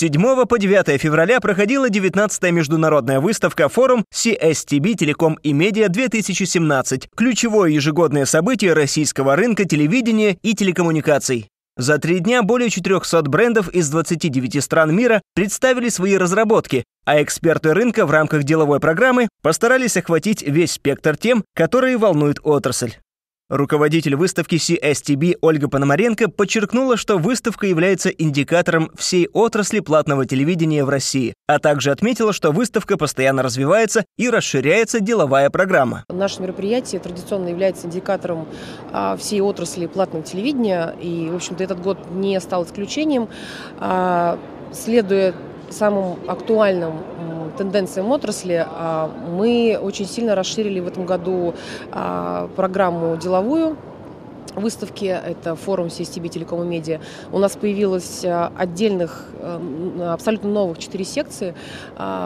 7 по 9 февраля проходила 19-я международная выставка форум CSTB Телеком и Медиа 2017, ключевое ежегодное событие российского рынка телевидения и телекоммуникаций. За три дня более 400 брендов из 29 стран мира представили свои разработки, а эксперты рынка в рамках деловой программы постарались охватить весь спектр тем, которые волнуют отрасль. Руководитель выставки CSTB Ольга Пономаренко подчеркнула, что выставка является индикатором всей отрасли платного телевидения в России, а также отметила, что выставка постоянно развивается и расширяется деловая программа. Наше мероприятие традиционно является индикатором а, всей отрасли платного телевидения, и, в общем-то, этот год не стал исключением. А, следуя самым актуальным тенденциям отрасли, а, мы очень сильно расширили в этом году а, программу деловую, выставки, это форум CSTB Телеком и Медиа, у нас появилось а, отдельных, абсолютно новых четыре секции,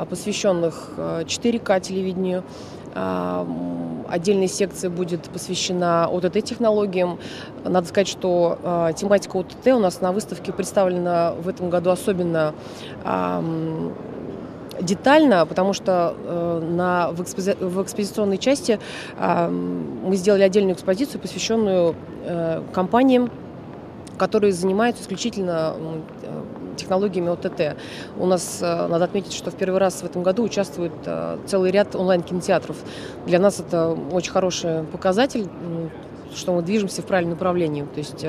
посвященных 4К телевидению. Отдельная секция будет посвящена ОТТ-технологиям. Надо сказать, что тематика ОТТ у нас на выставке представлена в этом году особенно детально, потому что э, на, в, экспози, в экспозиционной части э, мы сделали отдельную экспозицию, посвященную э, компаниям, которые занимаются исключительно э, технологиями ОТТ. У нас, э, надо отметить, что в первый раз в этом году участвует э, целый ряд онлайн-кинотеатров. Для нас это очень хороший показатель, что мы движемся в правильном направлении. То есть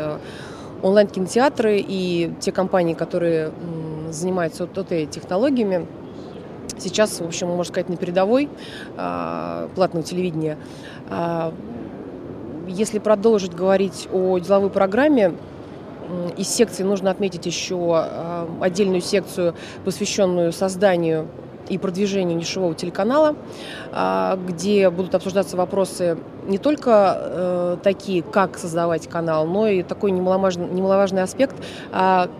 онлайн-кинотеатры и те компании, которые занимаются ОТТ-технологиями, Сейчас, в общем, можно сказать, на передовой а, платного телевидения. А, если продолжить говорить о деловой программе, из секции нужно отметить еще а, отдельную секцию, посвященную созданию и продвижению нишевого телеканала, где будут обсуждаться вопросы не только э, такие, как создавать канал, но и такой немаловажный, немаловажный аспект,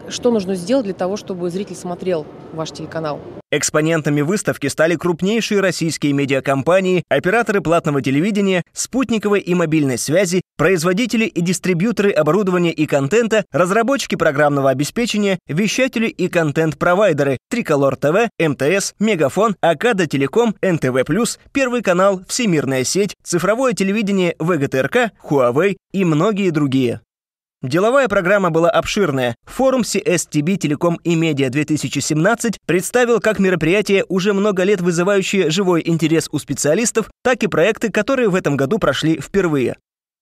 что нужно сделать для того, чтобы зритель смотрел ваш телеканал. Экспонентами выставки стали крупнейшие российские медиакомпании, операторы платного телевидения, спутниковой и мобильной связи, производители и дистрибьюторы оборудования и контента, разработчики программного обеспечения, вещатели и контент-провайдеры Триколор ТВ, МТС, Мегафон, Акада Телеком, НТВ+, Первый канал, Всемирная сеть, цифровое телевидение ВГТРК, Huawei и многие другие. Деловая программа была обширная. Форум CSTB Телеком и Медиа 2017 представил как мероприятие, уже много лет вызывающее живой интерес у специалистов, так и проекты, которые в этом году прошли впервые.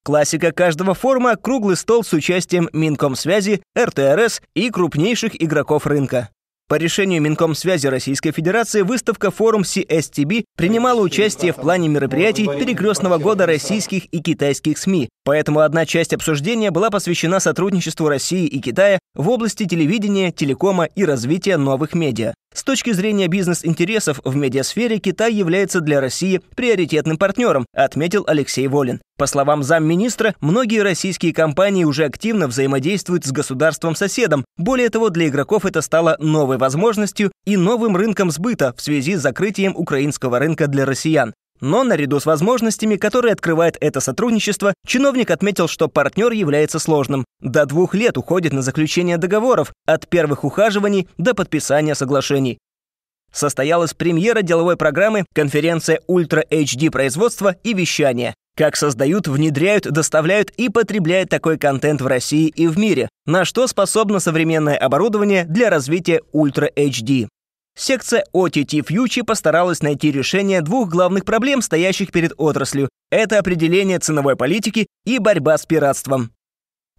Классика каждого форума – круглый стол с участием Минкомсвязи, РТРС и крупнейших игроков рынка. По решению Минкомсвязи Российской Федерации выставка форум CSTB принимала участие в плане мероприятий перекрестного года российских и китайских СМИ, поэтому одна часть обсуждения была посвящена сотрудничеству России и Китая в области телевидения, телекома и развития новых медиа. С точки зрения бизнес-интересов в медиасфере Китай является для России приоритетным партнером, отметил Алексей Волин. По словам замминистра, многие российские компании уже активно взаимодействуют с государством-соседом. Более того, для игроков это стало новой возможностью и новым рынком сбыта в связи с закрытием украинского рынка для россиян. Но наряду с возможностями, которые открывает это сотрудничество, чиновник отметил, что партнер является сложным. До двух лет уходит на заключение договоров, от первых ухаживаний до подписания соглашений. Состоялась премьера деловой программы «Конференция Ultra HD производства и вещания». Как создают, внедряют, доставляют и потребляют такой контент в России и в мире, на что способно современное оборудование для развития Ultra HD. Секция OTT Future постаралась найти решение двух главных проблем, стоящих перед отраслью. Это определение ценовой политики и борьба с пиратством.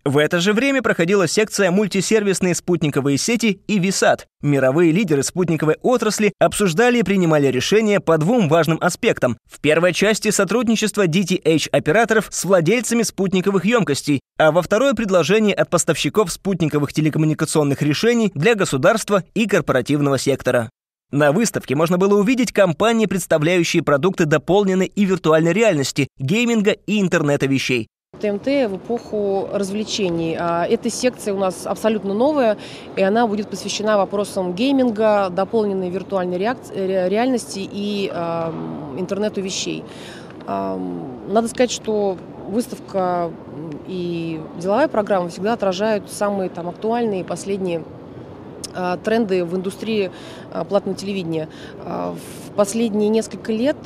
В это же время проходила секция «Мультисервисные спутниковые сети» и «Висат». Мировые лидеры спутниковой отрасли обсуждали и принимали решения по двум важным аспектам. В первой части сотрудничество DTH-операторов с владельцами спутниковых емкостей, а во второй предложение от поставщиков спутниковых телекоммуникационных решений для государства и корпоративного сектора. На выставке можно было увидеть компании, представляющие продукты дополненной и виртуальной реальности, гейминга и интернета вещей. ТМТ в эпоху развлечений. А, эта секция у нас абсолютно новая, и она будет посвящена вопросам гейминга, дополненной виртуальной реальности и интернету вещей. Надо сказать, что выставка и деловая программа всегда отражают самые там, актуальные последние тренды в индустрии платного телевидения. В последние несколько лет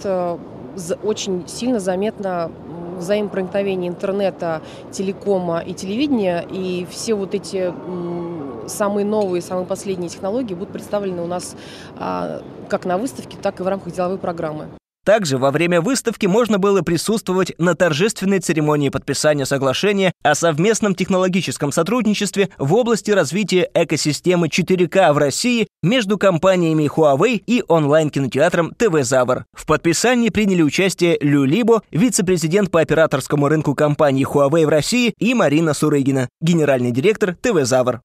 очень сильно заметно взаимопроникновение интернета, телекома и телевидения, и все вот эти самые новые, самые последние технологии будут представлены у нас а, как на выставке, так и в рамках деловой программы. Также во время выставки можно было присутствовать на торжественной церемонии подписания соглашения о совместном технологическом сотрудничестве в области развития экосистемы 4К в России между компаниями Huawei и онлайн-кинотеатром ТВ Завр. В подписании приняли участие Лю Либо, вице-президент по операторскому рынку компании Huawei в России, и Марина Сурыгина, генеральный директор ТВ Завр.